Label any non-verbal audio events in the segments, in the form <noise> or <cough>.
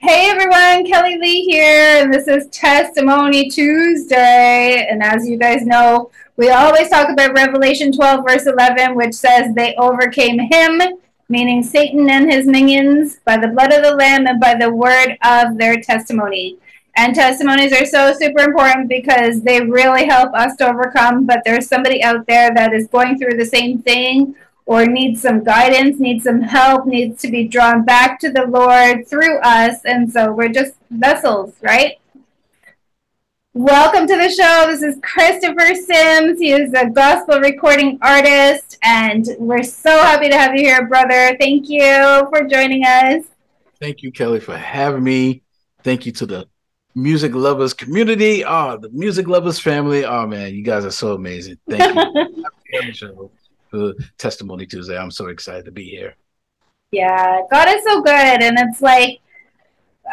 Hey everyone, Kellie Leigh here, and this is Testimony Tuesday. And as you guys know, we always talk about Revelation 12, verse 11, which says they overcame him, meaning Satan and his minions, by the blood of the Lamb and by the word of their testimony. And testimonies are so super important because they really help us to overcome. But there's somebody out there that is going through the same thing or needs some guidance, needs some help, needs to be drawn back to the Lord through us. And so we're just vessels, right? Welcome to the show. This is Christopher Simms. He is a gospel recording artist, and we're so happy to have you here, brother. Thank you for joining us. Thank you, Kellie, for having me. Thank you to the music lovers community. Oh, the music lovers family. Oh man, you guys are so amazing. Thank you. <laughs> Testimony Tuesday. I'm so excited to be here. Yeah, God is so good. And it's like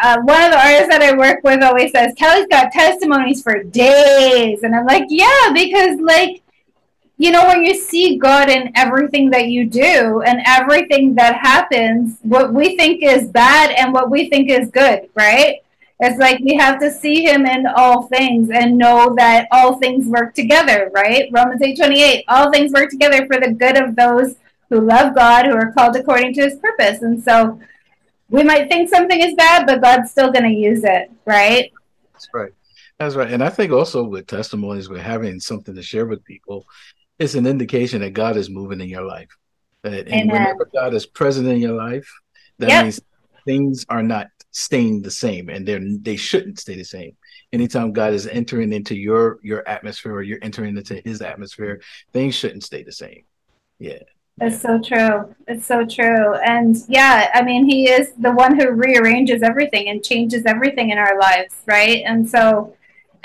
uh, one of the artists that I work with always says, Kellie's got testimonies for days. And I'm like, yeah, because like, you know, when you see God in everything that you do and everything that happens, what we think is bad and what we think is good, right? It's like we have to see him in all things and know that all things work together, right? Romans 8 28, all things work together for the good of those who love God, who are called according to his purpose. And so we might think something is bad, but God's still going to use it, right? That's right. That's right. And I think also with testimonies, we're having something to share with people. It's an indication that God is moving in your life. And Amen. whenever God is present in your life, that yep. means things are not staying the same and they're they shouldn't stay the same. Anytime god is entering into your your atmosphere or you're entering into his atmosphere things shouldn't stay the same. Yeah. It's so true. It's so true. And yeah i mean he is the one who rearranges everything and changes everything in our lives right? And so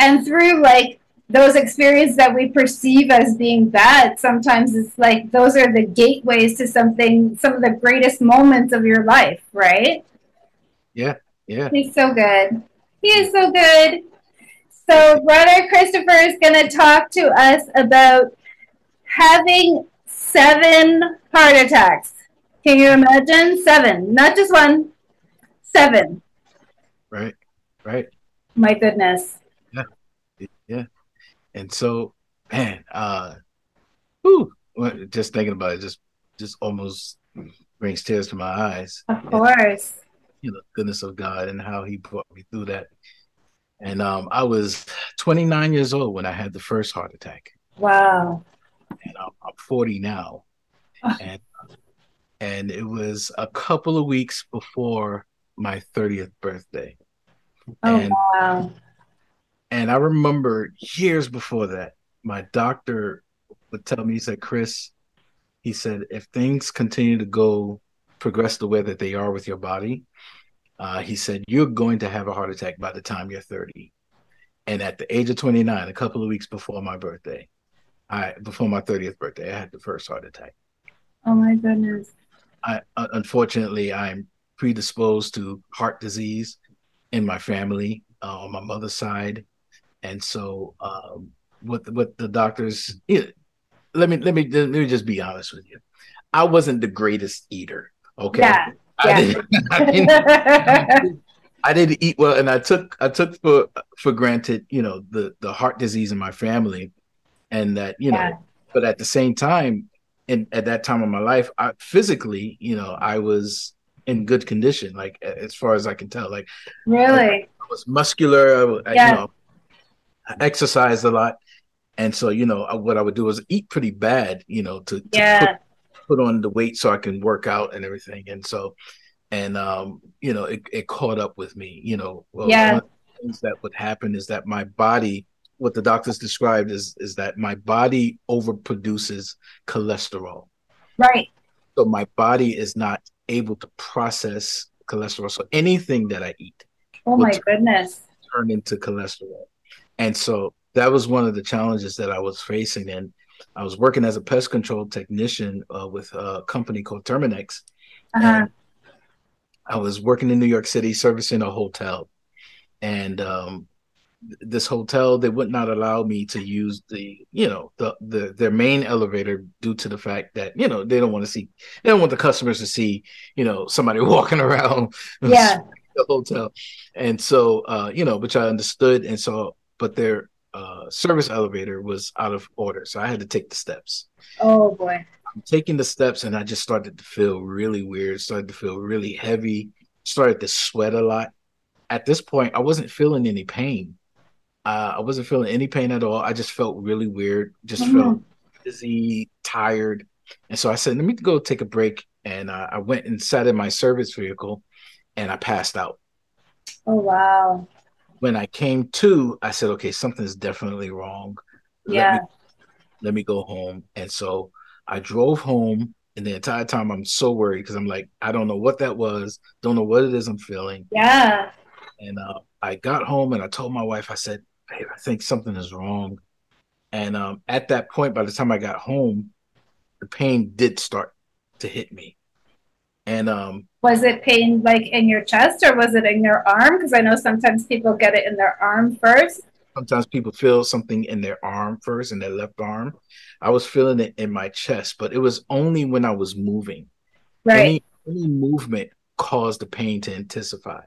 and through like those experiences that we perceive as being bad sometimes it's like those are the gateways to something some of the greatest moments of your life right yeah, yeah. He's so good. He is so good. So, Brother Christopher is going to talk to us about having seven heart attacks. Can you imagine? Seven, not just one, seven. Right, right. My goodness. Yeah, yeah. And so, man, uh, whew, just thinking about it, just just almost brings tears to my eyes. Of course you know goodness of God and how He brought me through that. And um, I was 29 years old when I had the first heart attack. Wow. And I'm, I'm 40 now, and and it was a couple of weeks before my 30th birthday. Oh and, wow! And I remember years before that, my doctor would tell me, he said, "Chris," he said, "if things continue to go progress the way that they are with your body, uh, he said, You're going to have a heart attack by the time you're 30. And at the age of 29, a couple of weeks before my birthday, I before my 30th birthday, I had the first heart attack. Oh my goodness. I uh, unfortunately I'm predisposed to heart disease in my family uh, on my mother's side, and so um, what the, what the doctors know, let me let me let me just be honest with you, I wasn't the greatest eater. Okay. Yeah. I, didn't, <laughs> I, didn't, <laughs> I didn't eat well, and I took I took for for granted, you know, the the heart disease in my family, and that you yeah. know, but at the same time, in at that time of my life, I physically, you know, I was in good condition, like as far as I can tell. Like really, I, was muscular. I, yeah. you know, I exercised a lot, and so you know, what I would do was eat pretty bad, you know, to, to yeah. put put on the weight so I can work out and everything. And so, and um, you know, it, it caught up with me. You know, well, yeah. things that would happen is that my body, what the doctors described is is that my body overproduces cholesterol. Right. So my body is not able to process cholesterol. So anything that I eat. Oh my goodness. turn into cholesterol. And so that was one of the challenges that I was facing. And I was working as a pest control technician uh, with a company called Terminix. Uh-huh. I was working in New York City servicing a hotel. And um, this hotel they would not allow me to use the you know the the their main elevator due to the fact that you know they don't want to see they don't want the customers to see you know somebody <laughs> walking around yeah <laughs> the hotel and so uh you know which i understood and so but their uh service elevator was out of order so i had to take the steps oh boy i'm taking the steps and i just started to feel really weird started to feel really heavy started to sweat a lot at this point i wasn't feeling any pain uh, I wasn't feeling any pain at all. I just felt really weird, just mm-hmm. felt dizzy, tired. And so I said, let me go take a break. And uh, I went and sat in my service vehicle and I passed out. Oh, wow. When I came to, I said, okay, something's definitely wrong. Yeah. Let me, let me go home. And so I drove home. And the entire time I'm so worried because I'm like, I don't know what that was. Don't know what it is I'm feeling. Yeah. And uh, I got home and I told my wife, I said, babe, I think something is wrong. And um, at that point, by the time I got home, the pain did start to hit me. And um, was it pain like in your chest or was it in your arm? Because I know sometimes people get it in their arm first. Sometimes people feel something in their arm first, in their left arm. I was feeling it in my chest, but it was only when I was moving. Right. Any, any movement caused the pain to intensify.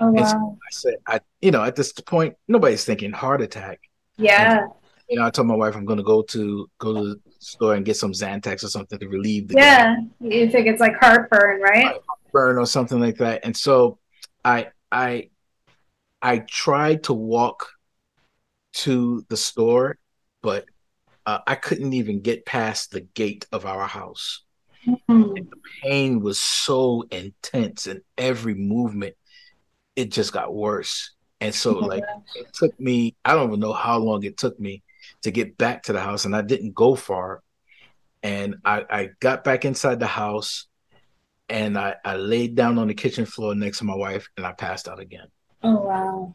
Oh, wow. So I said, I, you know, at this point, nobody's thinking heart attack. Yeah. And, you know, I told my wife I'm going to go to go to store and get some Zantac or something to relieve the. Yeah, you think it's like heartburn, right? Heartburn or something like that, and so I I I tried to walk to the store, but uh, I couldn't even get past the gate of our house. Mm-hmm. the pain was so intense, and every movement it just got worse. And so like it took me, I don't even know how long it took me to get back to the house and I didn't go far. And I, I got back inside the house and I, I laid down on the kitchen floor next to my wife and I passed out again. Oh wow.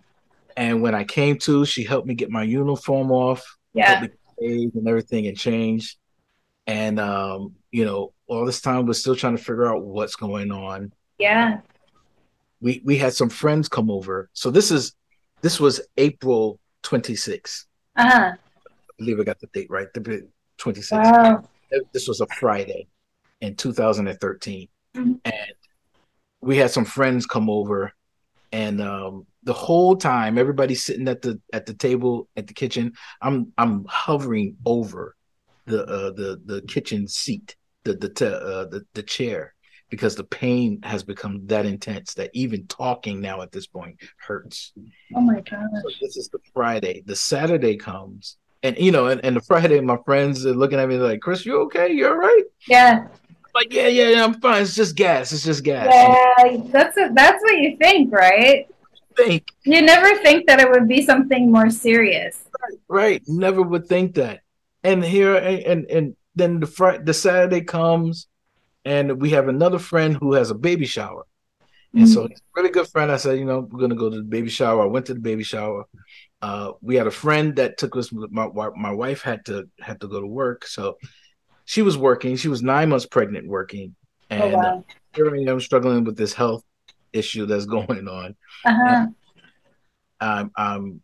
And when I came to, she helped me get my uniform off. Yeah. And everything and changed. And um, you know, all this time we're still trying to figure out what's going on. Yeah we we had some friends come over. So this is this was April 26th. Uh-huh. I believe I got the date right. The 26th. Wow. This was a Friday in 2013. Mm-hmm. And we had some friends come over and um, the whole time everybody's sitting at the at the table at the kitchen i'm i'm hovering over the uh, the the kitchen seat the the uh, the, the chair because the pain has become that intense that even talking now at this point hurts. Oh my gosh. So this is the Friday. The Saturday comes. And you know, and, and the Friday, my friends are looking at me like, Chris, you okay? You all right? Yeah. like, yeah, yeah, yeah, I'm fine. It's just gas. It's just gas. Yeah, that's a, that's what you think, right? Think. You never think that it would be something more serious. Right, right. Never would think that. And here and and, and then the Friday, the Saturday comes and we have another friend who has a baby shower. And mm-hmm. so he's a really good friend. I said, you know, we're gonna go to the baby shower. I went to the baby shower. Uh, we had a friend that took us. My my wife had to had to go to work, so she was working. She was nine months pregnant, working, oh, and oh, wow. uh, here I am struggling with this health issue that's <laughs> going on. Uh-huh. I'm, I'm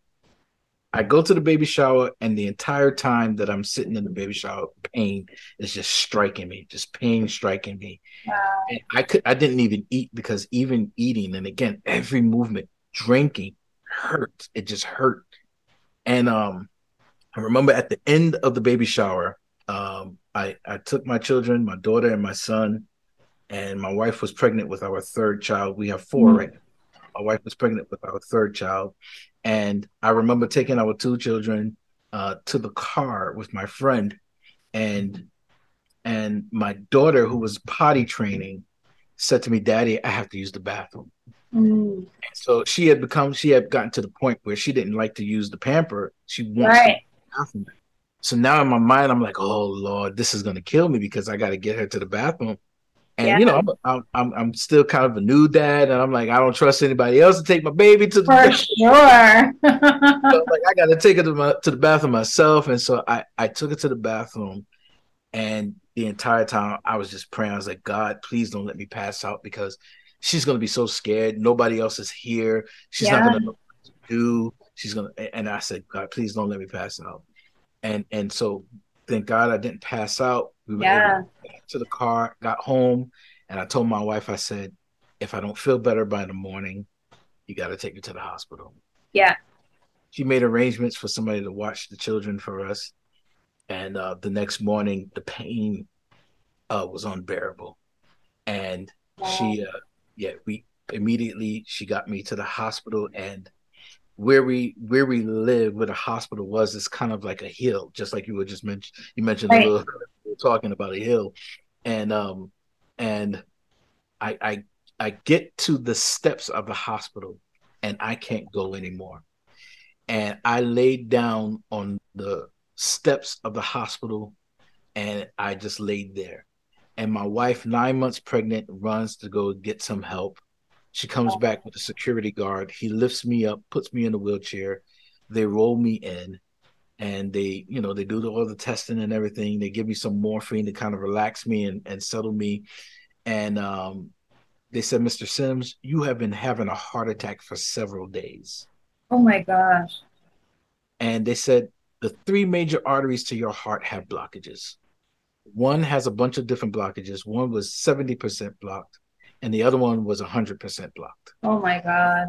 I go to the baby shower, and the entire time that I'm sitting in the baby shower, pain is just striking me, just pain striking me. Wow. And I could, I didn't even eat because even eating, and again, every movement, drinking hurt. It just hurt. And um, I remember at the end of the baby shower, um, I I took my children, my daughter and my son, and my wife was pregnant with our third child. We have 4 mm-hmm. right. My wife was pregnant with our third child, and I remember taking our two children uh, to the car with my friend, and and my daughter, who was potty training, said to me, "Daddy, I have to use the bathroom." Mm. So she had become, she had gotten to the point where she didn't like to use the pamper. She wanted right. bathroom. So now in my mind, I'm like, "Oh Lord, this is gonna kill me because I got to get her to the bathroom." And yeah. you know, I'm, I'm I'm still kind of a new dad, and I'm like, I don't trust anybody else to take my baby to the bathroom. for sure. so like, I got to take her to my to the bathroom myself, and so I I took it to the bathroom, and the entire time I was just praying. I was like, God, please don't let me pass out because she's gonna be so scared. Nobody else is here. She's yeah. not gonna know what to do. She's gonna. And I said, God, please don't let me pass out. And and so thank God I didn't pass out. We were yeah. to the car, got home, and I told my wife, I said, if I don't feel better by the morning, you got to take me to the hospital. Yeah. She made arrangements for somebody to watch the children for us. And uh, the next morning, the pain uh, was unbearable. And she, uh, yeah, we immediately, she got me to the hospital and where we where we live where the hospital was is kind of like a hill just like you were just mentioned you mentioned right. a little talking about a hill. And um and I I I get to the steps of the hospital and I can't go anymore. And I laid down on the steps of the hospital and I just laid there and my wife 9 months pregnant runs to go get some help she comes back with a security guard. He lifts me up, puts me in a wheelchair. They roll me in and they, you know, they do all the testing and everything. They give me some morphine to kind of relax me and, and settle me. And um, they said, Mr. Simms, you have been having a heart attack for several days. Oh my gosh. And they said, the three major arteries to your heart have blockages. One has a bunch of different blockages. One was 70% blocked and the other one was 100% blocked. Oh my God.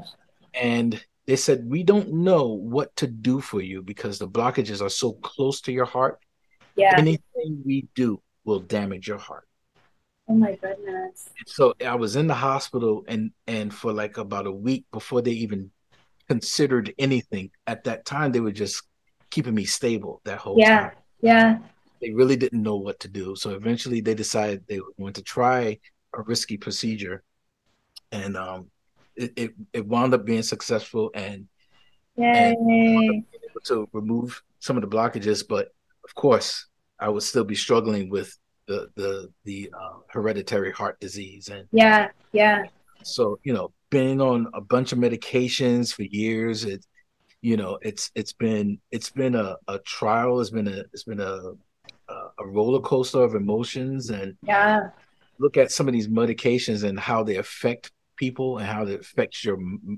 And they said, We don't know what to do for you because the blockages are so close to your heart. Yeah. Anything we do will damage your heart. Oh my goodness. So I was in the hospital and and for like about a week before they even considered anything. At that time, they were just keeping me stable that whole yeah. time. Yeah. They really didn't know what to do. So eventually they decided they were going to try a risky procedure, and um, it, it, it wound up being successful and, and able to remove some of the blockages. But of course, I would still be struggling with the the the uh, hereditary heart disease and yeah, yeah. So you know, being on a bunch of medications for years, it you know, it's it's been it's been a, a trial. It's been a it's been a a roller coaster of emotions and yeah. look at some of these medications and how they affect people and how it affects your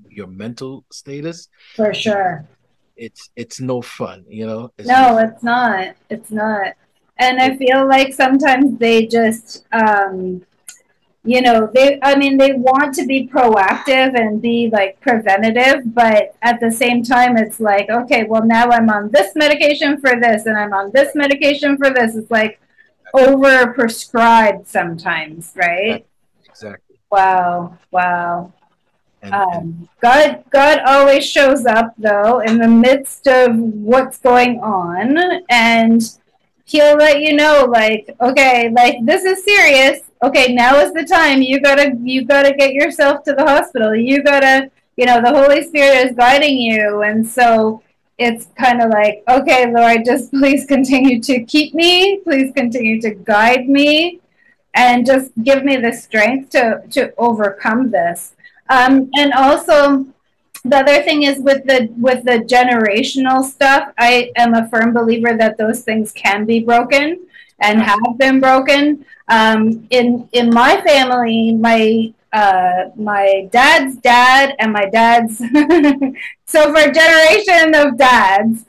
your mental status. For sure. It's it's no fun you know? It's no it's not. It's not. And i feel like sometimes they just um you know they i mean they want to be proactive and be like preventative but at the same time it's like okay well now i'm on this medication for this and i'm on this medication for this it's like over prescribed sometimes, right? Exactly. Wow. Wow. And, um, and God, God always shows up though in the midst of what's going on, and He'll let you know, like, okay, like this is serious. Okay, now is the time. You gotta, you gotta get yourself to the hospital. You gotta, you know, the Holy Spirit is guiding you, and so it's kind of like, okay, Lord, just <laughs> please continue to keep me, please continue to guide me, and just give me the strength to to overcome this. Um, and also, the other thing is with the with the generational stuff. I am a firm believer that those things can be broken and have been broken. Um, in in my family, my uh, my dad's dad and my dad's. <laughs> so for a generation of dads,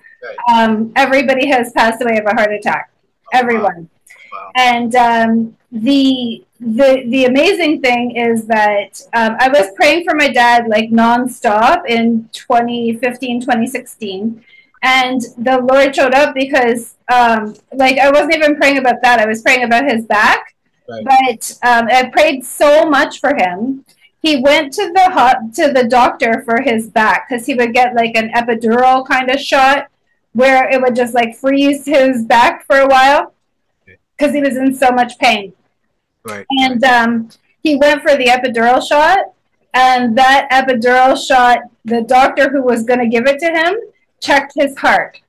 um, everybody has passed away of a heart attack. Oh, Everyone. Wow. Wow. And um, the the the amazing thing is that um, I was praying for my dad like nonstop in 2015, 2016. And the Lord showed up because, um, like, I wasn't even praying about that. I was praying about his back Right. But um, I prayed so much for him. He went to the hot, to the doctor for his back because he would get like an epidural kind of shot where it would just like freeze his back for a while because he was in so much pain. Right. And um, he went for the epidural shot, and that epidural shot, the doctor who was going to give it to him checked his heart.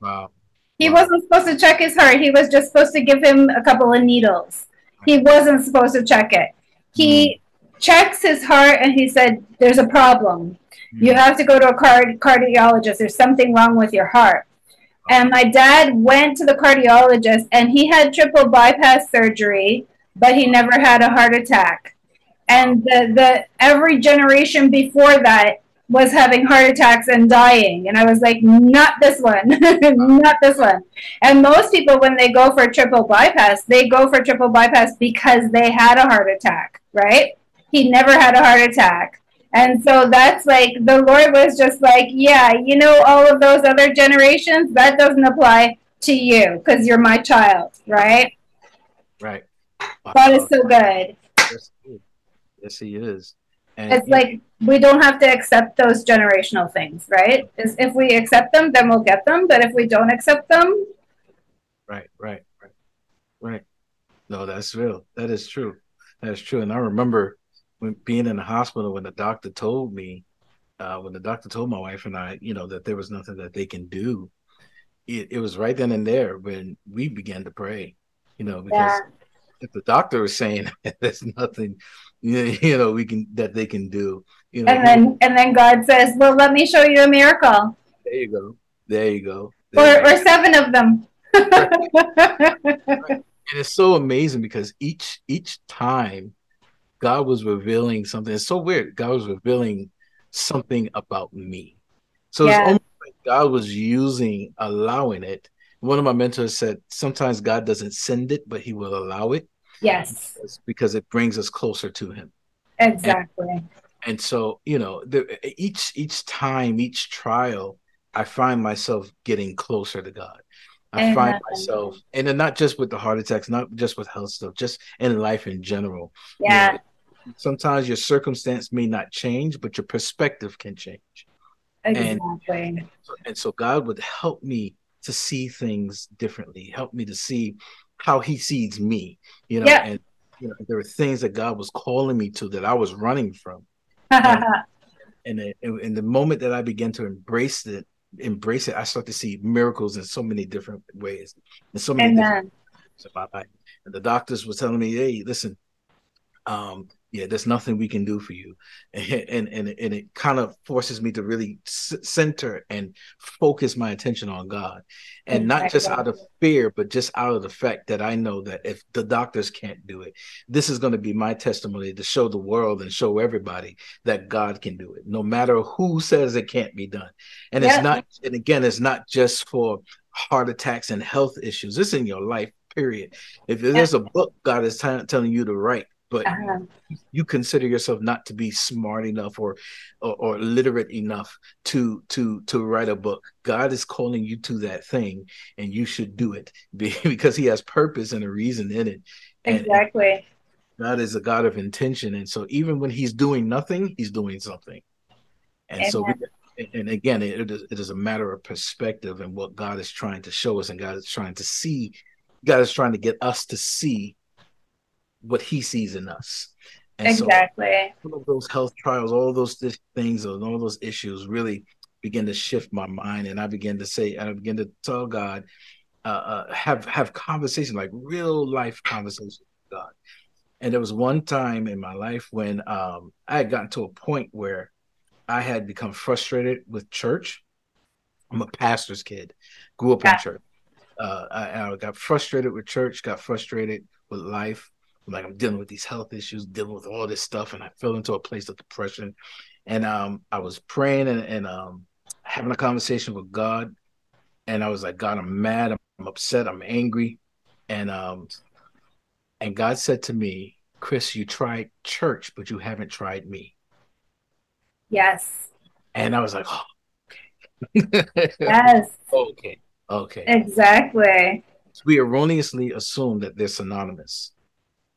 Wow. He wow. wasn't supposed to check his heart. He was just supposed to give him a couple of needles He wasn't supposed to check it. He mm. checks his heart and he said, There's a problem. Mm. You have to go to a card- cardiologist. There's something wrong with your heart. And my dad went to the cardiologist and he had triple bypass surgery, but he never had a heart attack. And the, the every generation before that was having heart attacks and dying. And I was like, not this one, <laughs> not this one. And most people, when they go for triple bypass, they go for triple bypass because they had a heart attack, right? He never had a heart attack. And so that's like, the Lord was just like, yeah, you know, all of those other generations, that doesn't apply to you because you're my child, right? Right. Wow. God is so good. Yes, he is. And it's like we don't have to accept those generational things, right? Is if we accept them, then we'll get them. But if we don't accept them, right, right, right, right. No, that's real. That is true. That's true. And I remember when being in the hospital when the doctor told me, uh, when the doctor told my wife and I, you know, that there was nothing that they can do. It, it was right then and there when we began to pray, you know, because yeah. If the doctor was saying <laughs> there's nothing you know we can that they can do you know. And then and then god says well let me show you a miracle. There you go. There you go. There or, you go. or seven of them. And it's so amazing because each each time god was revealing something it's so weird. God was revealing something about me. So yeah. it's almost like god was using allowing it. One of my mentors said sometimes god doesn't send it but he will allow it Yes. Because, because it brings us closer to him. Exactly. And, and so, you know, the, each each time, each trial, I find myself getting closer to God. I Amen. find myself, and then not just with the heart attacks, not just with health stuff, just in life in general. Yeah. You know, sometimes your circumstance may not change, but your perspective can change. Exactly. And, and so God would help me to see things differently, help me to see how he sees me, you know, yeah. and you know, there were things that God was calling me to that I was running from. <laughs> and, and in the moment that I began to embrace it, embrace it, I start to see miracles in so many different ways. In so many Amen. different And the doctors were telling me, hey, listen, um, yeah, there's nothing we can do for you, and <laughs> and and, and it kind of forces me to really center and focus my attention on God, and not just out of fear, but just out of the fact that I know that if the doctors can't do it, this is going to be my testimony to show the world and show everybody that God can do it, no matter who says it can't be done. And yeah. it's not, and again, it's not just for heart attacks and health issues. It's in your life period. If there's a book God is t- telling you to write, but uh-huh. you consider yourself not to be smart enough or, or, or literate enough to to to write a book. God is calling you to that thing and you should do it <laughs> because he has purpose and a reason in it. And, exactly. God is a god of intention. And so even when he's doing nothing he's doing something. And Amen. so we, and again it is, it is a matter of perspective and what god is trying to show us and god is trying to see god is trying to get us to see what he sees in us. And exactly. So, all of those health trials, all those things, and all those issues really begin to shift my mind, and I begin to say, and I begin to tell God, uh, uh, have have conversation like real life conversations with God. And there was one time in my life when um, I had gotten to a point where I had become frustrated with church. I'm a pastor's kid, grew up yeah. in church. Uh, I, I got frustrated with church, got frustrated with life, like I'm dealing with these health issues, dealing with all this stuff, and I fell into a place of depression. And um, I was praying and, and um, having a conversation with God, and I was like, God, I'm mad, I'm upset, I'm angry, and um, and God said to me, Chris, you tried church, but you haven't tried me. Yes. And I was like, oh, okay. yes. <laughs> okay. Okay. Exactly. We erroneously assume that they're synonymous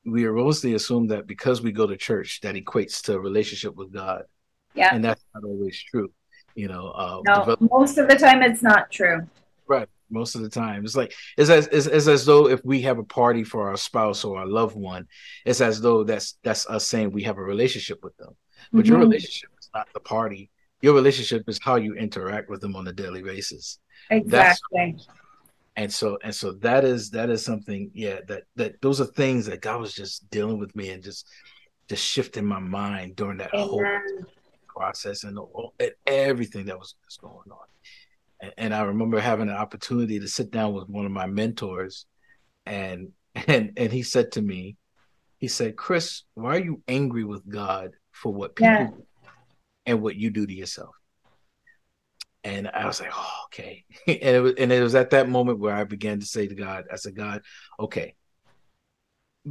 we erroneously assume that because we go to church, that equates to a relationship with God. Yeah, and that's not always true. You know, uh, no, develop- most of the time it's not true. Right, most of the time it's like it's as it's, it's as though if we have a party for our spouse or our loved one, it's as though that's that's us saying we have a relationship with them. But mm-hmm. your relationship is not the party. Your relationship is how you interact with them on a daily basis. Exactly. That's, and so and so that is that is something yeah that that those are things that god was just dealing with me and just just shifting my mind during that Amen. whole process and, and, everything that was, was going on and, and, i remember having an opportunity to sit down with one of my mentors and <laughs> and and he said to me he said chris why are you angry with god for what people yeah. and what you do to yourself and I was like, oh, okay. <laughs> and it was and it was at that moment where I began to say to God, I said, God, okay.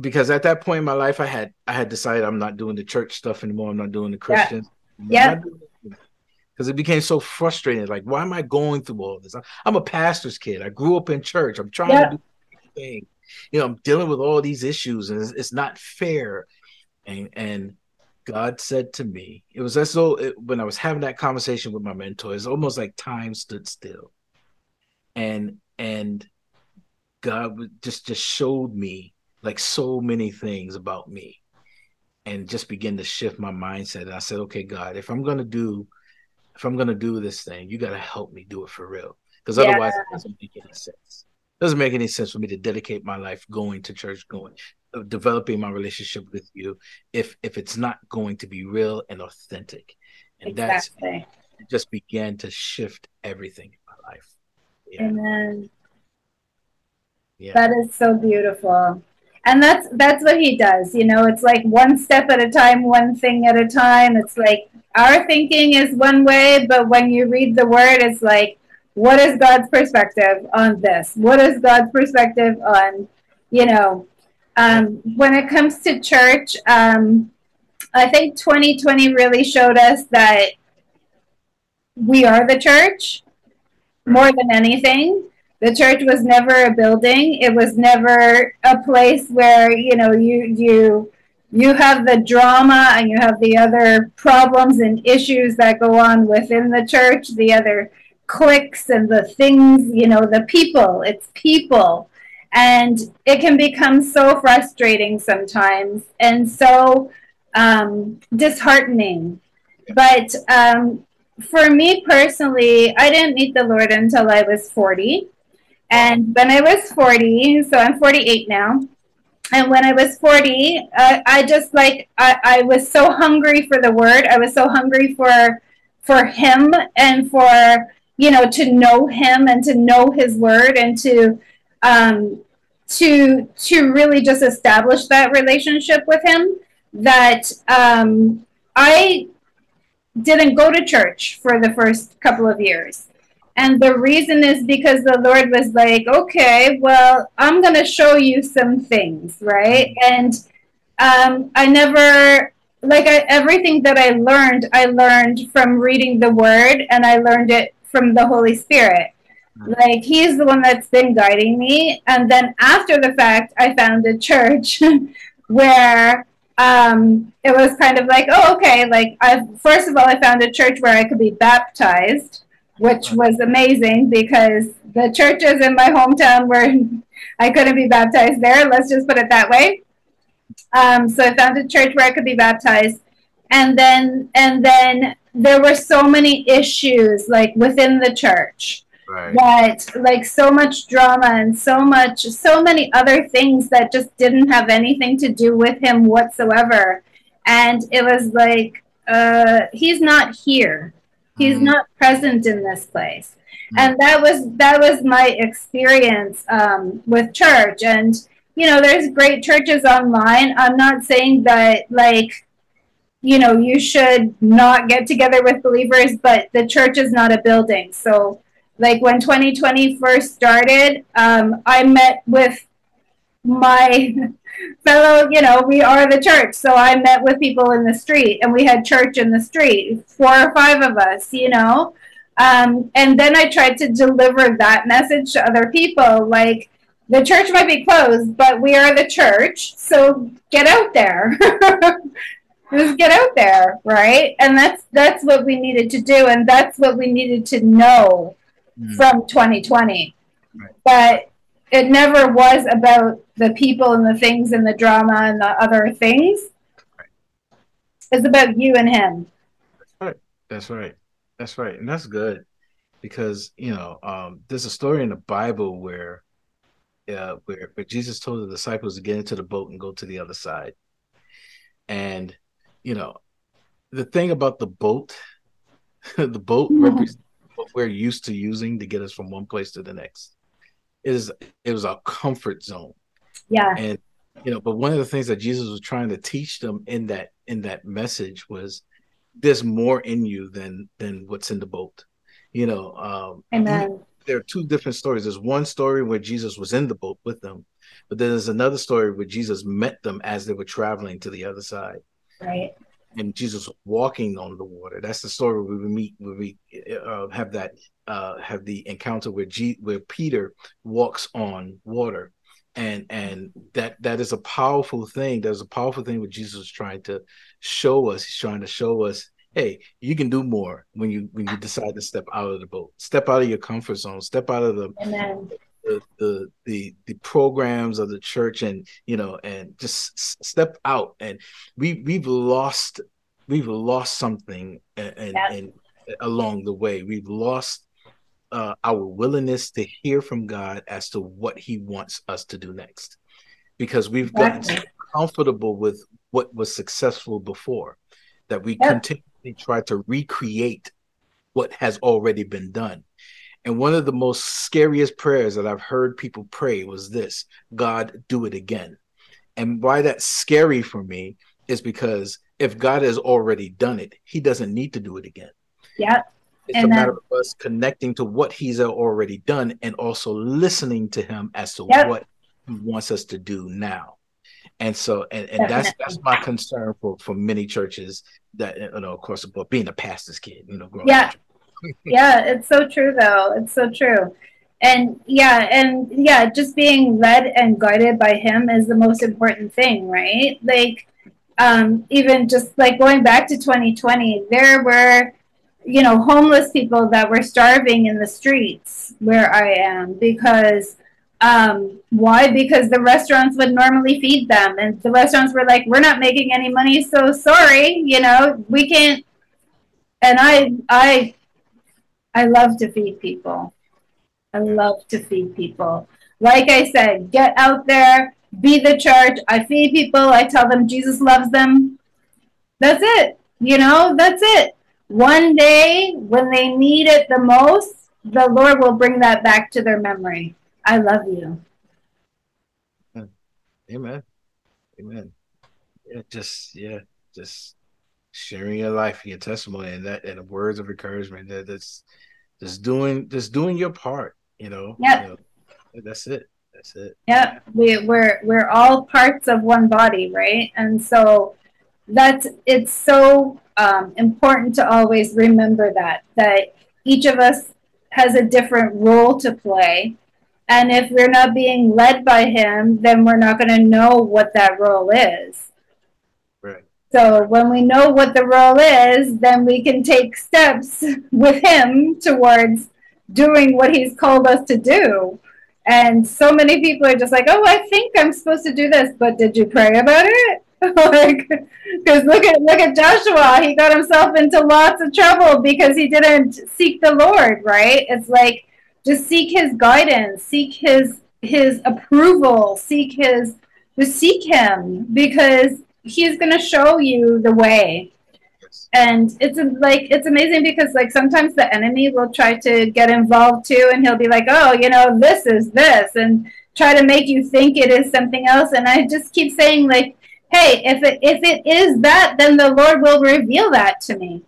Because at that point in my life, I had I had decided I'm not doing the church stuff anymore. I'm not doing the Christian. Yeah. Because it became so frustrating. Like, why am I going through all this? I'm a pastor's kid. I grew up in church. I'm trying yeah. to do thing. You know, I'm dealing with all these issues, and it's, it's not fair. And and God said to me, it was as though it, when I was having that conversation with my mentor, it's almost like time stood still, and and God just just showed me like so many things about me, and just began to shift my mindset. And I said, okay, God, if I'm gonna do, if I'm gonna do this thing, you got to help me do it for real, because yeah. otherwise it doesn't make any sense doesn't make any sense for me to dedicate my life going to church, going developing my relationship with you if if it's not going to be real and authentic and exactly. that's it just began to shift everything in my life yeah. amen yeah. that is so beautiful and that's that's what he does you know it's like one step at a time one thing at a time it's like our thinking is one way but when you read the word it's like what is god's perspective on this what is god's perspective on you know um, when it comes to church, um, I think 2020 really showed us that we are the church more than anything. The church was never a building. It was never a place where you know you you you have the drama and you have the other problems and issues that go on within the church, the other cliques and the things, you know, the people. It's people and it can become so frustrating sometimes and so um, disheartening. But um, for me personally, I didn't meet the Lord until I was 40. And when I was 40, so I'm 48 now. And when I was 40, uh, I just like, I, I was so hungry for the word. I was so hungry for, for him and for, you know, to know him and to know his word and to, um, to to really just establish that relationship with him that um, I didn't go to church for the first couple of years. And the reason is because the Lord was like, okay, well, I'm going to show you some things, right? And um, I never, like, I, everything that I learned, I learned from reading the Word and I learned it from the Holy Spirit. Like he's the one that's been guiding me. And then after the fact, I found a church <laughs> where um, it was kind of like, oh, okay. Like I first of all, I found a church where I could be baptized, which was amazing because the churches in my hometown were <laughs> I couldn't be baptized there. Let's just put it that way. Um, so I found a church where I could be baptized, and then and then there were so many issues like within the church right. that like so much drama and so much so many other things that just didn't have anything to do with him whatsoever and it was like uh he's not here he's mm. not present in this place mm. and that was that was my experience um, with church and you know there's great churches online i'm not saying that like you know you should not get together with believers but the church is not a building so like when 2020 first started, um, I met with my fellow, you know, we are the church. So I met with people in the street and we had church in the street, four or five of us, you know. Um, and then I tried to deliver that message to other people like, the church might be closed, but we are the church. So get out there. <laughs> Just get out there, right? And that's that's what we needed to do, and that's what we needed to know mm. from 2020. Right. But it never was about the people and the things and the drama and the other things. Right. It's about you and him. That's right. That's right. That's right. And that's good. because you know um, there's a story in the Bible where, uh, where where Jesus told the disciples to get into the boat and go to the other side, and you know, the thing about the boat, <laughs> the boat mm-hmm. represents what we're used to using to get us from one place to the next. It is it was a comfort zone. Yeah. And you know, but one of the things that Jesus was trying to teach them in that in that message was there's more in you than than what's in the boat. You know, um Amen. there are two different stories. There's one story where Jesus was in the boat with them, but then there's another story where Jesus met them as they were traveling to the other side. Right and Jesus walking on the water. That's the story where we meet, where we uh, have that, uh, have the encounter where G, where Peter walks on water, and and that that is a powerful thing. That's a powerful thing what Jesus is trying to show us. He's trying to show us, hey, you can do more when you when you decide to step out of the boat, step out of your comfort zone, step out of the Amen the, the the the programs of the church and you know and just step out and we we've lost we've lost something and, and, yeah. and along the way we've lost uh, our willingness to hear from God as to what He wants us to do next, because we've gotten so comfortable with what was successful before, that we yep. continually try to recreate what has already been done. And one of the most scariest prayers that I've heard people pray was this God, do it again. And why that's scary for me is because if God has already done it, he doesn't need to do it again. Yeah. It's and a matter of us connecting to what he's already done and also listening to him as to yep. what he wants us to do now. And so, and, and that's that's my concern for for many churches that you know, of course, about being a pastor's kid, you know, yeah. Up yeah, it's so true though. It's so true. And yeah, and yeah, just being led and guided by him is the most important thing, right? Like um even just like going back to 2020, there were you know, homeless people that were starving in the streets where I am because um, why? Because the restaurants would normally feed them, and the restaurants were like, "We're not making any money, so sorry, you know, we can't." And I, I I love to feed people. I love to feed people. Like I said, get out there, be the church. I feed people. I tell them Jesus loves them. That's it. You know, that's it. One day, when they need it the most, the Lord will bring that back to their memory. I love you. Hmm. Amen. Amen. Yeah, just yeah, just sharing your life, your testimony, and that and the words of encouragement. That that's just doing just doing your part. You know. Yeah. You know, that's it. That's it. Yeah, we, we're we're all parts of one body, right? And so that's it's so um, important to always remember that that each of us has a different role to play and if we're not being led by him then we're not going to know what that role is so when we know what the role is, then we can take steps <laughs> with him towards doing what he's called us to do. And so many people are just like, "Oh, I think I'm supposed to do this, but did you pray about it?" <laughs> like, because look at look at Joshua. He got himself into lots of trouble because he didn't seek the Lord. Right? It's like just seek His guidance, seek His His approval, seek His just seek Him because he's going to show you the way. And it's like it's amazing because like sometimes the enemy will try to get involved too and he'll be like oh you know this is this and try to make you think it is something else. And i just keep saying like hey if it if it is that then the lord will reveal that to me.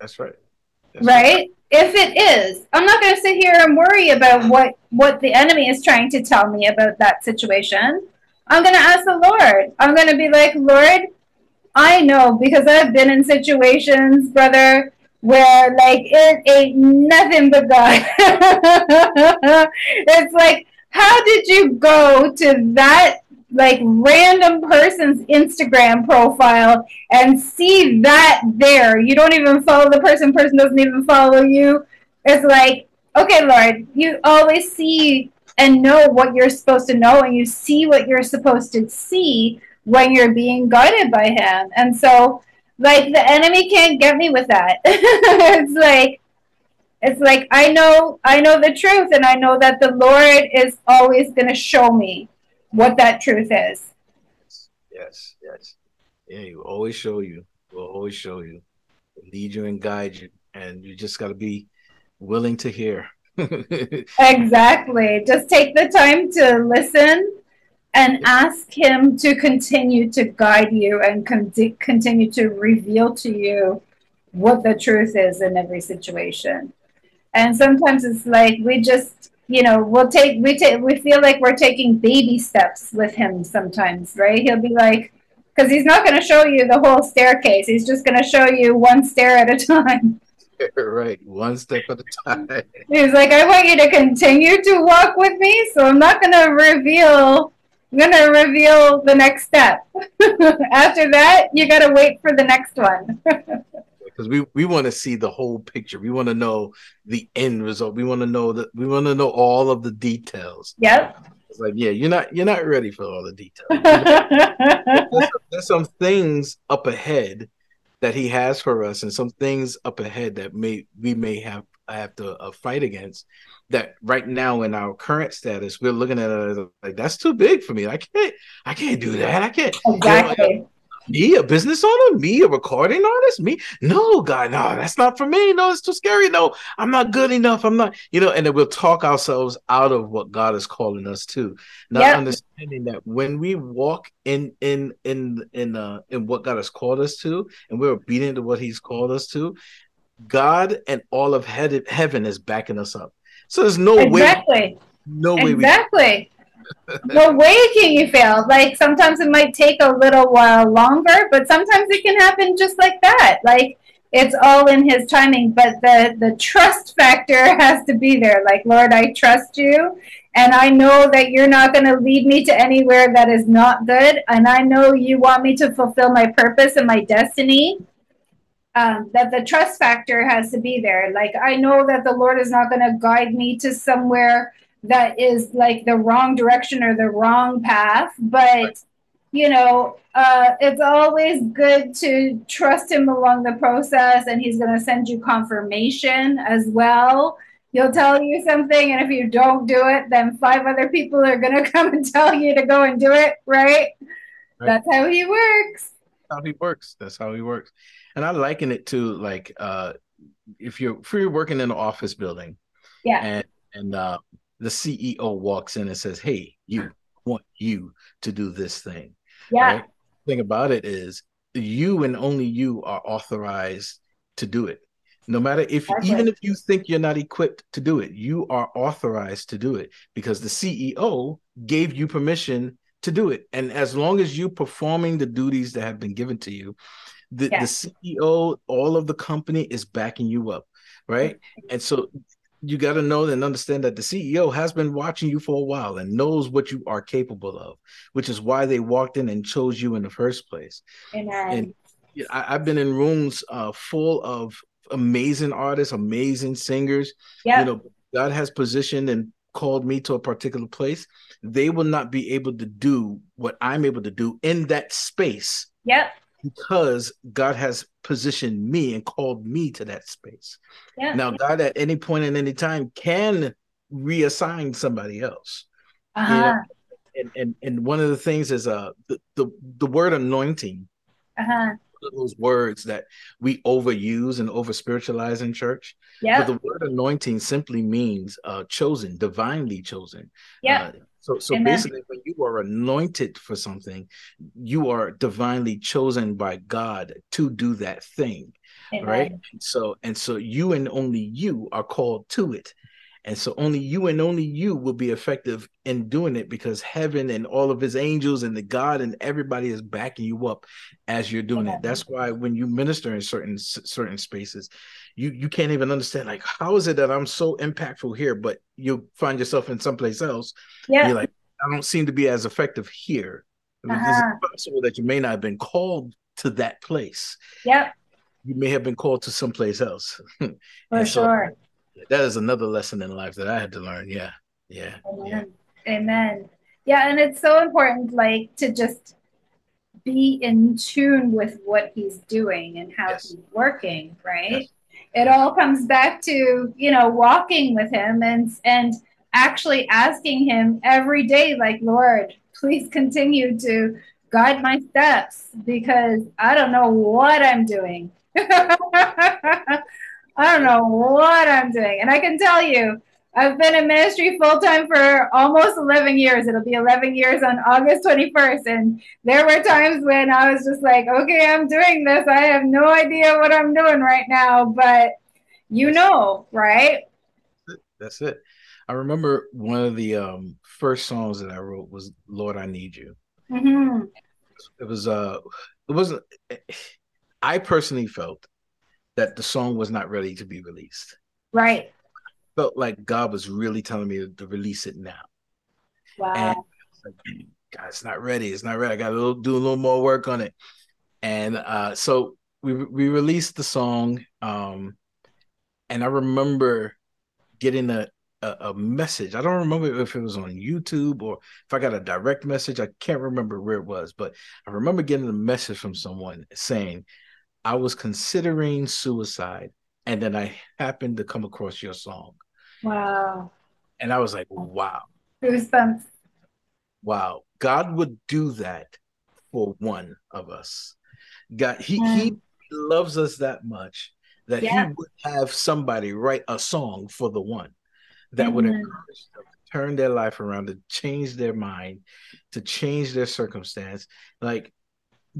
That's right. That's right? right? If it is i'm not going to sit here and worry about what what the enemy is trying to tell me about that situation I'm going to ask the Lord. I'm going to be like, Lord, I know because I've been in situations, brother, where like it ain't nothing but God. <laughs> it's like, how did you go to that like random person's Instagram profile and see that there? You don't even follow the person, person doesn't even follow you. It's like, okay, Lord, you always see and know what you're supposed to know and you see what you're supposed to see when you're being guided by him. And so like the enemy can't get me with that. <laughs> it's like it's like I know I know the truth and I know that the Lord is always going to show me what that truth is. Yes, yes. Yeah, he will always show you. Will always show you. lead you and guide you. And you just got to be willing to hear. <laughs> exactly. Just take the time to listen and ask him to continue to guide you and con- continue to reveal to you what the truth is in every situation. And sometimes it's like we just, you know, we'll take we take we feel like we're taking baby steps with him sometimes, right? He'll be like because he's not going to show you the whole staircase. He's just going to show you one stair at a time. <laughs> right, one step at a time. He's like, I want you to continue to walk with me, so I'm not going to reveal I'm gonna reveal the next step. <laughs> After that, you gotta wait for the next one. <laughs> Because we, we want to see the whole picture. We want to know the end result. We want to know that we want to know all of the details. Yep. It's like, yeah, you're not you're not ready for all the details. there's, there's some things up ahead that he has for us, and some things up ahead that may we may have have to uh, fight against that right now in our current status, we're looking at it like that's too big for me. I can't, I can't do that. I can't. Exactly. You know, me, a business owner, me, a recording artist, me. No, God, no, that's not for me. No, it's too scary. No, I'm not good enough. I'm not, you know, and then we'll talk ourselves out of what God is calling us to. Not yep. understanding that when we walk in in in in uh in what God has called us to, and we're obedient to what He's called us to, God and all of heaven is backing us up. So there's no exactly. way. No way. Exactly. No way can you fail. Like sometimes it might take a little while longer, but sometimes it can happen just like that. Like it's all in his timing, but the the trust factor <laughs> has to be there. Like, Lord, I trust you and I know that you're not going to lead me to anywhere that is not good, and I know you want me to fulfill my purpose and my destiny um, that the trust factor has to be there. Like, I know that the Lord is not going to guide me to somewhere that is like the wrong direction or the wrong path, but you know, uh, it's always good to trust Him along the process, and He's going to send you confirmation as well. He'll tell you something, and if you don't do it, then five other people are going <laughs> to come and tell you to go and do it, right? right. That's how He works. That's how He works. That's how He works and I liken it to like uh, if you're if you're working in an office building, yeah, and and uh, the CEO walks in and says, "Hey, you want you to do this thing." Yeah. Right? Thing about it is, you and only you are authorized to do it. No matter if okay. even if you think you're not equipped to do it, you are authorized to do it because the CEO gave you permission to do it. And as long as you're performing the duties that have been given to you, the, the CEO, all of the company is backing you up, right? And so you got to know and understand that the CEO has been watching you for a while and knows what you are capable of, which is why they walked in and chose you in the first place. Amen. And I, have been in rooms uh, full of amazing artists, amazing singers. Yeah. You know, God has positioned and called me to a particular place. They will not be able to do what I'm able to do in that space. Yep because God has positioned me and called me to that space. Yeah. Now, God at any point in any time can reassign somebody else. Uh-huh. You know? and, and and one of the things is uh the the, the word anointing. Uh-huh. Those words that we overuse and over spiritualize in church. Yeah. But the word anointing simply means uh chosen, divinely chosen. Yeah. Uh, so, so Amen. basically, when you are anointed for something, you are divinely chosen by God to do that thing, Amen. right? So, and so you and only you are called to it. And so only you and only you will be effective in doing it because heaven and all of his angels and the God and everybody is backing you up as you're doing it. That's why when you minister in certain certain spaces, you you can't even understand like how is it that I'm so impactful here, but you find yourself in someplace else. Yeah. You're like, I don't seem to be as effective here. Uh-huh. It's possible that you may not have been called to that place. Yep. You may have been called to someplace else. <laughs> For so, sure that is another lesson in life that I had to learn. Yeah. Yeah. Amen. Yeah. Amen. Yeah. And it's so important, like, to just be in tune with what he's doing and how yes. he's working, right? Yes. It all comes back to you know walking with him and and actually asking him every day like lord please continue to guide my steps because i don't know what i'm doing. <laughs> I don't know what i'm doing. And i can tell you I've been in ministry full time for almost 11 years. It'll be 11 years on August 21st. And there were times when I was just like, okay, I'm doing this. I have no idea what I'm doing right now, but you know, right? That's it. I remember one of the um, first songs that I wrote was "Lord, I Need You." Mm-hmm. It was uh, it wasn't. I personally felt that the song was not ready to be released. Right felt like God was really telling me to, to release it now. Wow. And like, God, it's not ready. It's not ready. I got to do a little more work on it. And uh, so we we released the song, um, and I remember getting a, a, a message. I don't remember if it was on YouTube or if I got a direct message. I can't remember where it was, but I remember getting a message from someone saying, "I was considering suicide, and then I happened to come across your song." Wow. And I was like, wow. Goosebumps. Wow. God would do that for one of us. God, he, mm. he loves us that much that yeah. he would have somebody write a song for the one that mm-hmm. would encourage them to turn their life around, to change their mind, to change their circumstance. Like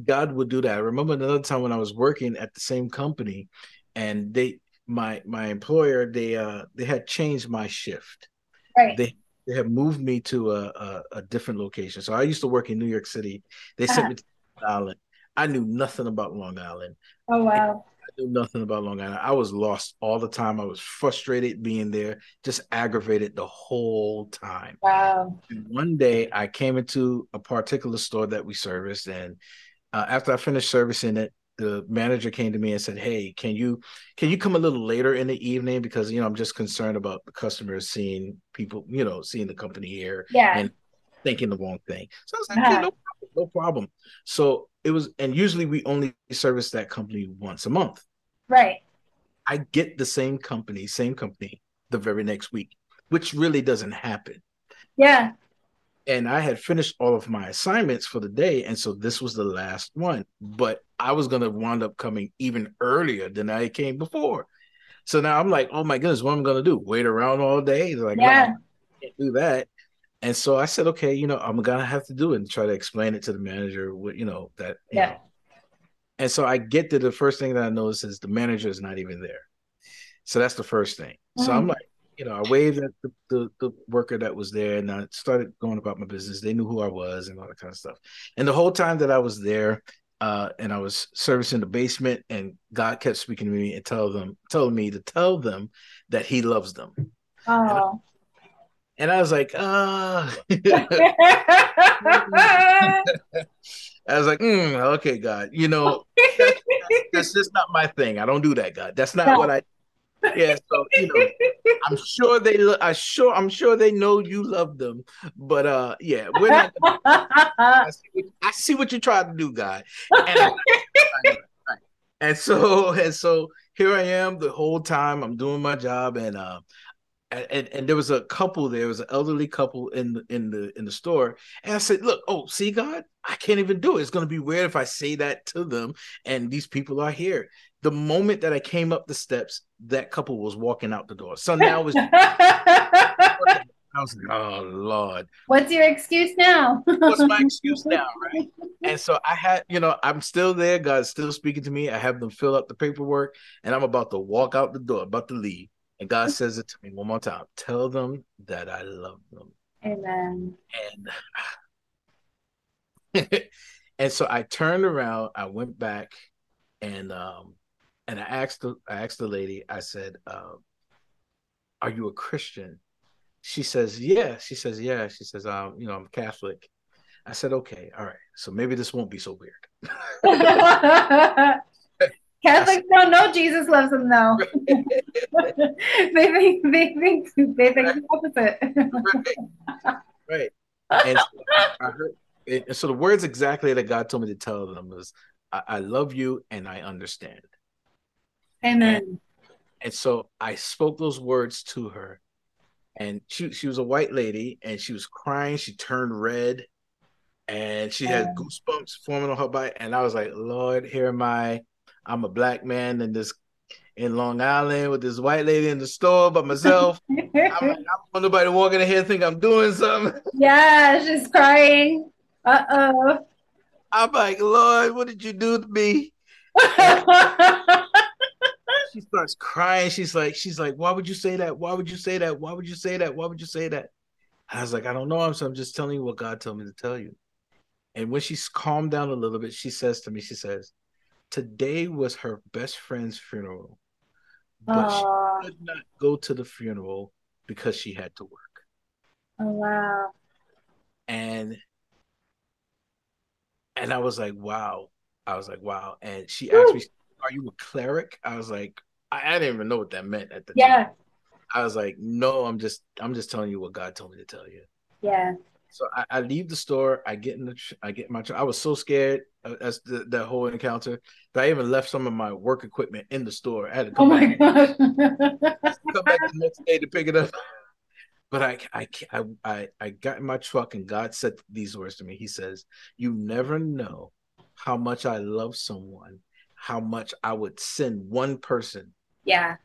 God would do that. I remember another time when I was working at the same company and they my my employer they uh they had changed my shift. Right. They they have moved me to a, a, a different location. So I used to work in New York City. They uh-huh. sent me to Long Island. I knew nothing about Long Island. Oh wow. I knew nothing about Long Island. I was lost all the time. I was frustrated being there, just aggravated the whole time. Wow. And one day I came into a particular store that we serviced, and uh, after I finished servicing it, the manager came to me and said, "Hey, can you can you come a little later in the evening because you know I'm just concerned about the customers seeing people, you know, seeing the company here yeah. and thinking the wrong thing." So I was like, uh-huh. no, problem, no problem. So it was, and usually we only service that company once a month. Right. I get the same company, same company, the very next week, which really doesn't happen. Yeah and I had finished all of my assignments for the day, and so this was the last one. But I was gonna wind up coming even earlier than I came before. So now I'm like, oh my goodness, what am I gonna do? Wait around all day? They're like, yeah, can't do that. And so I said, okay, you know, I'm gonna have to do it and try to explain it to the manager. What you know that you yeah. Know. And so I get to the first thing that I notice is the manager is not even there. So that's the first thing. Mm-hmm. So I'm mm-hmm. like, you know, I waved at the, the, the, worker that was there and I started going about my business. They knew who I was and all that kind of stuff. And the whole time that I was there, uh, and I was servicing the basement, and God kept speaking to me and tell them, telling me to tell them that He loves them. Oh. And, I, and I was like, ah. Uh... <laughs> I was like, mm, okay, God, you know, that's, that's, just not my thing. I don't do that, God. That's not no. what I yeah, so you know, I'm sure they. I sure. I'm sure they know you love them. But uh, yeah, we're not. <laughs> I, see what, I see what you tried to do, guy. And, and so and so here I am the whole time. I'm doing my job, and uh, and, and there was a couple there was an elderly couple in the in the in the store and i said look oh see god i can't even do it it's going to be weird if i say that to them and these people are here the moment that i came up the steps that couple was walking out the door so <laughs> now it's I was like, oh Lord. What's your excuse now? What's my excuse <laughs> now, right? And so I had, you know, I'm still there. God's still speaking to me. I have them fill out the paperwork, and I'm about to walk out the door, about to leave. And God says it to me one more time. Tell them that I love them. Amen. And <sighs> <laughs> and so I turned around, I went back and um and I asked the I asked the lady, I said, uh, are you a Christian? She says, Yeah. She says, Yeah. She says, um, you know, I'm Catholic. I said, okay, all right. So maybe this won't be so weird. <laughs> Catholics <laughs> don't know Jesus loves them though. <laughs> they think they think they think the opposite. right. right. And so, I heard, and so the words exactly that God told me to tell them was, I love you and I understand." Amen. And so I spoke those words to her. And she she was a white lady and she was crying. She turned red and she had goosebumps forming on her body. And I was like, Lord, here am I. I'm a black man in this in Long Island with this white lady in the store by myself. <laughs> I'm, I don't want nobody walking in here think I'm doing something. Yeah, she's crying. Uh oh. I'm like, Lord, what did you do to me? <laughs> she starts crying. She's like, she's like, why would you say that? Why would you say that? Why would you say that? Why would you say that? I was like, I don't know. I'm so I'm just telling you what God told me to tell you. And when she's calmed down a little bit, she says to me, she says, Today was her best friend's funeral, but Aww. she could not go to the funeral because she had to work. Oh wow. And and I was like, wow. I was like, wow. And she asked me, Are you a cleric? I was like, I, I didn't even know what that meant at the yeah. time. I was like, no, I'm just I'm just telling you what God told me to tell you. Yeah. So I, I leave the store. I get in the I get my I was so scared as the, that whole encounter that I even left some of my work equipment in the store. I had to oh come oh my back, God. <laughs> come back the next day to pick it up. <laughs> But I, I, I, I got in my truck and God said these words to me. He says, "You never know how much I love someone, how much I would send one person, yeah,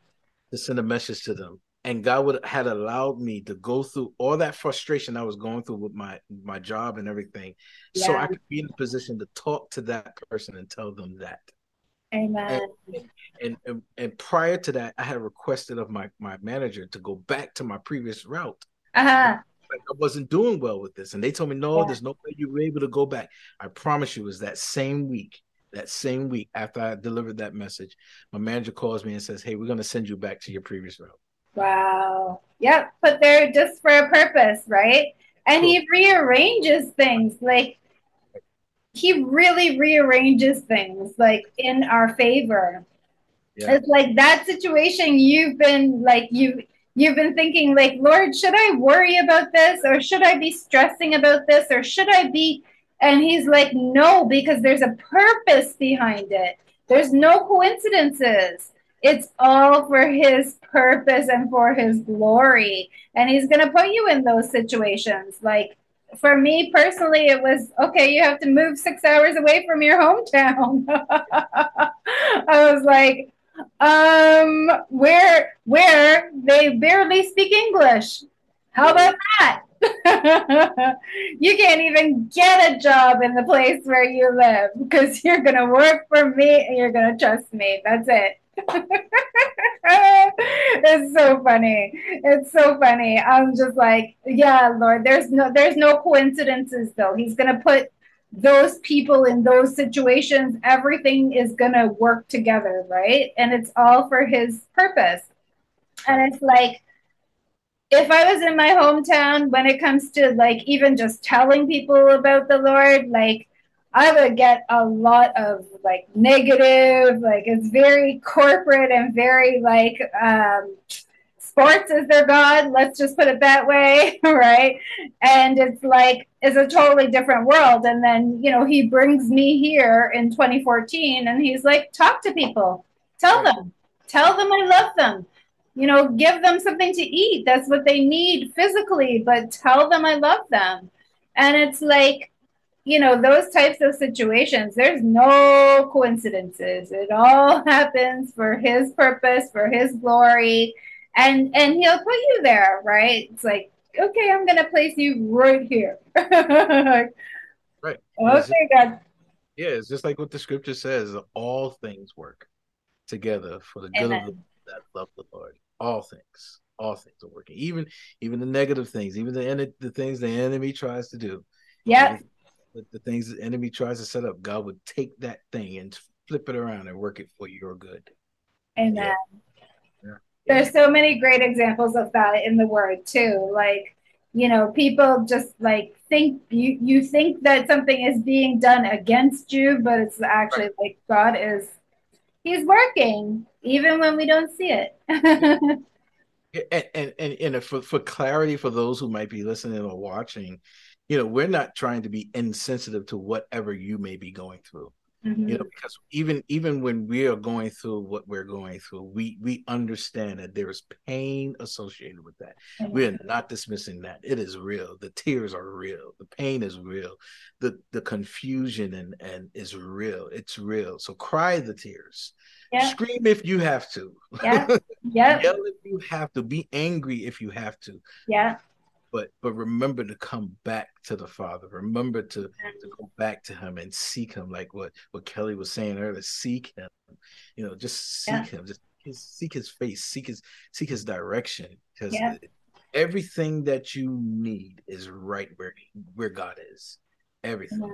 to send a message to them, and God would had allowed me to go through all that frustration I was going through with my my job and everything, yeah. so I could be in a position to talk to that person and tell them that." Amen. And, and, and, and prior to that, I had requested of my, my manager to go back to my previous route. Uh-huh. I wasn't doing well with this. And they told me, no, yeah. there's no way you were able to go back. I promise you, it was that same week, that same week after I delivered that message, my manager calls me and says, Hey, we're going to send you back to your previous role. Wow. Yep. But they're just for a purpose, right? And cool. he rearranges things. Like he really rearranges things like in our favor. Yeah. It's like that situation you've been like you you've been thinking like Lord, should I worry about this or should I be stressing about this or should I be and he's like no because there's a purpose behind it. There's no coincidences. It's all for his purpose and for his glory. And he's going to put you in those situations like for me personally, it was okay, you have to move six hours away from your hometown. <laughs> I was like, um, where where they barely speak English. How about that? You can't even get a job in the place where you live because you're gonna work for me and you're gonna trust me. That's it. <laughs> it's so funny. It's so funny. I'm just like, yeah, Lord, there's no there's no coincidences though. He's gonna put those people in those situations, everything is gonna work together, right? And it's all for his purpose. And it's like if I was in my hometown when it comes to like even just telling people about the Lord, like I would get a lot of like negative, like it's very corporate and very like um, sports is their god. Let's just put it that way, <laughs> right? And it's like it's a totally different world. And then you know he brings me here in 2014, and he's like, talk to people, tell them, tell them I love them. You know, give them something to eat. That's what they need physically, but tell them I love them. And it's like you know those types of situations there's no coincidences. It all <laughs> happens for his purpose for his glory. And and he'll put you there right? It's like okay i'm gonna place you right here. <laughs> Right. Okay god. Yeah it's just like what the scripture says all things work together for the good Amen. of the that love the lord all things all things are working even even the negative things even the the things the enemy tries to do yeah the, the things the enemy tries to set up, God would take that thing and flip it around and work it for your good. Amen. Yeah. Yeah. There's so many great examples of that in the word too. Like, you know, people just like think you you think that something is being done against you, but it's actually right. like God is He's working even when we don't see it. <laughs> and, and, and, and for, for clarity for those who might be listening or watching, you know, we're not trying to be insensitive to whatever you may be going through. Mm-hmm. You know, because even even when we are going through what we're going through, we we understand that there is pain associated with that. Mm-hmm. We are not dismissing that. It is real. The tears are real. The pain is real. The the confusion and and is real. It's real. So cry the tears. Yeah. Scream if you have to. Yeah. <laughs> Yeah. Yell if you have to. Be angry if you have to. Yeah but but remember to come back to the father remember to to go back to him and seek him like what what Kellie was saying earlier seek him you know just seek yeah. him just seek his face seek his seek his direction because yeah. everything that you need is right where where god is everything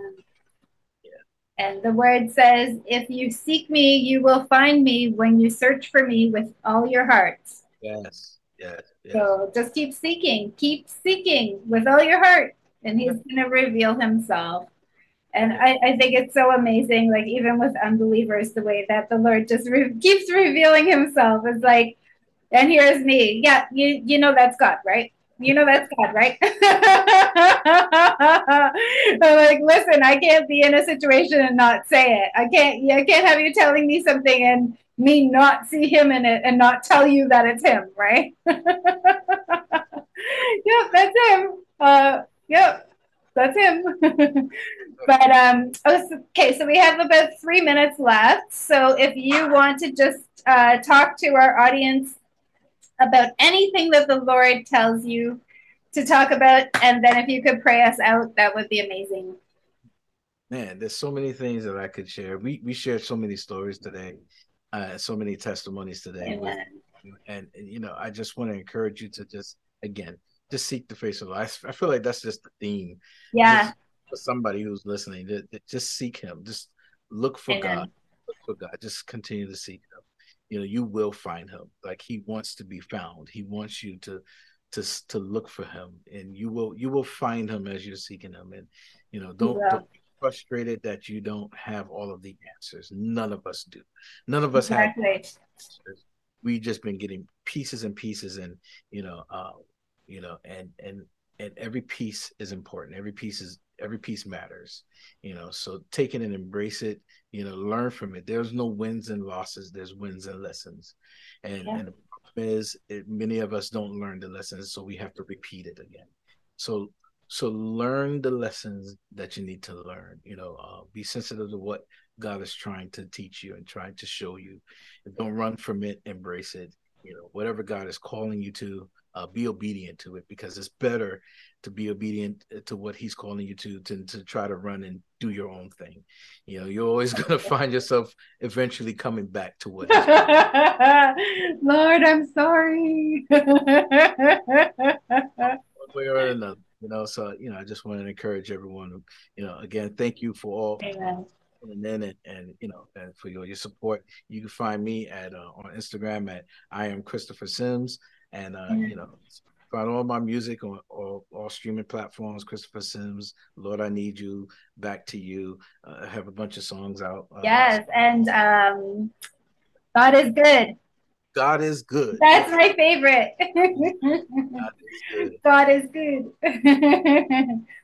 yeah. and the word says if you seek me you will find me when you search for me with all your hearts yes yes so just keep seeking, keep seeking with all your heart, and He's mm-hmm. going to reveal Himself. And I, I think it's so amazing, like even with unbelievers, the way that the Lord just re- keeps revealing Himself. It's like, and here's me. Yeah, you you know that's God, right? You know that's God, right? <laughs> I'm like, listen, I can't be in a situation and not say it. I can't. I can't have you telling me something and me not see him in it and not tell you that it's him, right? <laughs> yep, that's him. Uh, yep, that's him. <laughs> but um, okay, so we have about three minutes left. So if you want to just uh, talk to our audience about anything that the Lord tells you to talk about, and then if you could pray us out, that would be amazing. Man, there's so many things that I could share. We we shared so many stories today uh, so many testimonies today. With, and, and, you know, I just want to encourage you to just again just seek the face of the Lord. I feel like that's just the theme. Yeah. Just for somebody who's listening, to, to just seek Him. Just look for Amen. God. Look for God. Just continue to seek Him. You know, you will find Him. Like He wants to be found. He wants you to to to look for Him, and you will you will find Him as you're seeking Him. And you know, don't, don't frustrated that you don't have all of the answers. None of us do. None of us exactly. have answers. We've just been getting pieces and pieces, and you know, uh, you know, and and and every piece is important. Every piece is every piece matters. You know, so take it and embrace it. You know, learn from it. There's no wins and losses. There's wins and lessons, and yeah. and the problem is it, many of us don't learn the lessons, so we have to repeat it again. So so learn the lessons that you need to learn. You know, uh, be sensitive to what God is trying to teach you and trying to show you. don't run from it. Embrace it. You know, whatever God is calling you to, uh, be obedient to it because it's better to be obedient to what He's calling you to than to try to run and do your own thing. You know, you're always <laughs> going to find yourself eventually coming back to what. <laughs> Lord, I'm sorry. <laughs> One way or another you know so you know i just want to encourage everyone you know again thank you for all Amen. and then and, and you know and for your, your support. You can find me at uh, on instagram at i am Christopher Simms and uh you know find all my music on all, all streaming platforms Christopher Simms lord i need you back to you. Uh, i have a bunch of songs out uh, yes and um god is good God is good. That's my favorite. God is good.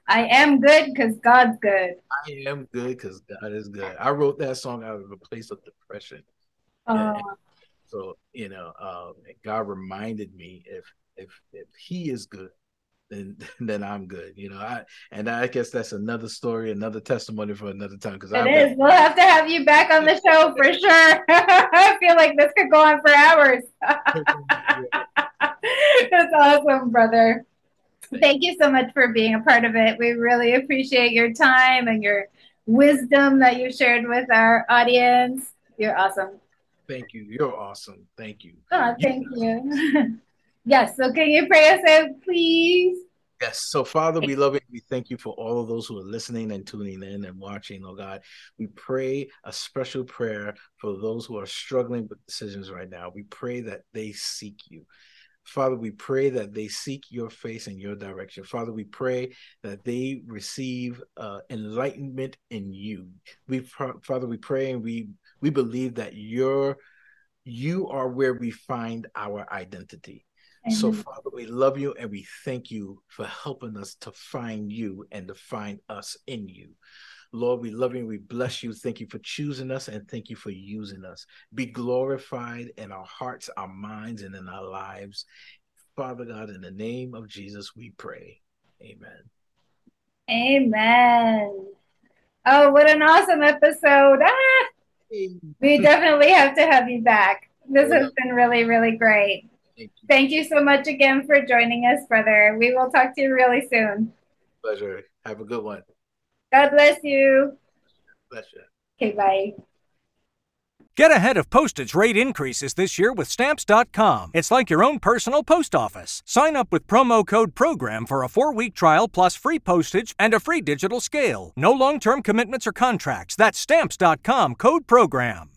I am good because God's good. I am good because God is good. I wrote that song out of a place of depression. Uh, so you know, um, God reminded me if if if He is good, then <laughs> then I'm good. You know, I and I guess that's another story, another testimony for another time. Because it is. We'll have to have you back on the <laughs> show for sure. <laughs> I feel like this could go on for hours. that's awesome, brother. Thank you so much for being a part of it. We really appreciate your time and your wisdom that you shared with our audience. You're awesome. Thank you. You're awesome. Thank you. Oh, thank you. you. Yes. So can you pray us in, please? Yes. So, Father, we love you. We thank you for all of those who are listening and tuning in and watching, oh God. We pray a special prayer for those who are struggling with decisions right now. We pray that they seek you. Father, we pray that they seek your face and your direction. Father, we pray that they receive uh, enlightenment in you. We, Father, we pray and we we believe that your you are where we find our identity. So, Father, we love you and we thank you for helping us to find you and to find us in you. Lord, we love you. We bless you. Thank you for choosing us and thank you for using us. Be glorified in our hearts, our minds, and in our lives. Father God, in the name of Jesus, we pray. Amen. Amen. Oh, what an awesome episode. Ah! We definitely have to have you back. This has been really, really great. Thank you. Thank you so much again for joining us, brother. We will talk to you really soon. Pleasure. Have a good one. God bless you. Bless you. Okay, bye. Get ahead of postage rate increases this year with Stamps.com. It's like your own personal post office. Sign up with promo code PROGRAM for a four week trial plus free postage and a free digital scale. No long term commitments or contracts. That's Stamps.com code PROGRAM.